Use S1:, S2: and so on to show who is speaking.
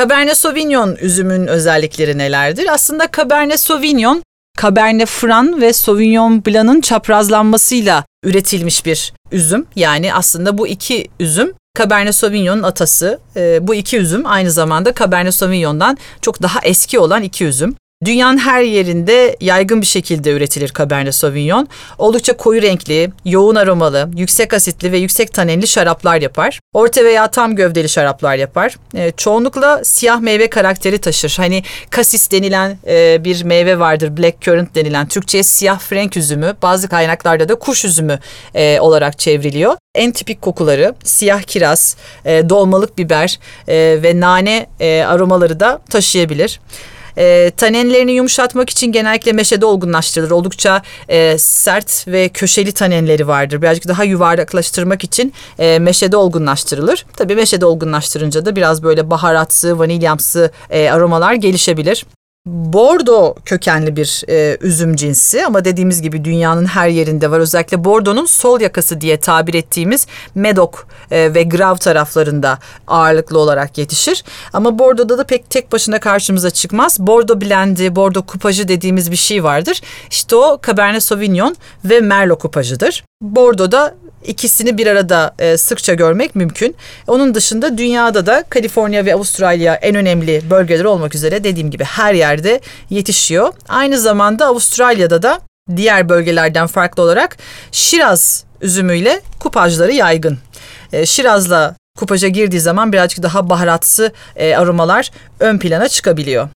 S1: Cabernet Sauvignon üzümün özellikleri nelerdir? Aslında Cabernet Sauvignon, Cabernet Franc ve Sauvignon Blanc'ın çaprazlanmasıyla üretilmiş bir üzüm. Yani aslında bu iki üzüm Cabernet Sauvignon'un atası. E, bu iki üzüm aynı zamanda Cabernet Sauvignon'dan çok daha eski olan iki üzüm. Dünyanın her yerinde yaygın bir şekilde üretilir Cabernet Sauvignon. Oldukça koyu renkli, yoğun aromalı, yüksek asitli ve yüksek tanenli şaraplar yapar. Orta veya tam gövdeli şaraplar yapar. E, çoğunlukla siyah meyve karakteri taşır. Hani kasis denilen e, bir meyve vardır, black currant denilen. Türkçe'ye siyah frenk üzümü, bazı kaynaklarda da kuş üzümü e, olarak çevriliyor. En tipik kokuları siyah kiraz, e, dolmalık biber e, ve nane e, aromaları da taşıyabilir. E, tanenlerini yumuşatmak için genellikle meşede olgunlaştırılır. Oldukça e, sert ve köşeli tanenleri vardır. Birazcık daha yuvarlaklaştırmak için e, meşede olgunlaştırılır. Tabii meşede olgunlaştırınca da biraz böyle baharatsı, vanilyamsı e, aromalar gelişebilir. Bordo kökenli bir e, üzüm cinsi ama dediğimiz gibi dünyanın her yerinde var. Özellikle Bordo'nun sol yakası diye tabir ettiğimiz Medoc e, ve Grav taraflarında ağırlıklı olarak yetişir. Ama Bordo'da da pek tek başına karşımıza çıkmaz. Bordo blendi, Bordo kupajı dediğimiz bir şey vardır. İşte o Cabernet Sauvignon ve Merlot kupajıdır. Bordo'da ikisini bir arada e, sıkça görmek mümkün. Onun dışında dünyada da Kaliforniya ve Avustralya en önemli bölgeler olmak üzere dediğim gibi her yerde yetişiyor. Aynı zamanda Avustralya'da da diğer bölgelerden farklı olarak Şiraz üzümüyle kupajları yaygın. E, Şiraz'la kupaja girdiği zaman birazcık daha baharatsı e, aromalar ön plana çıkabiliyor.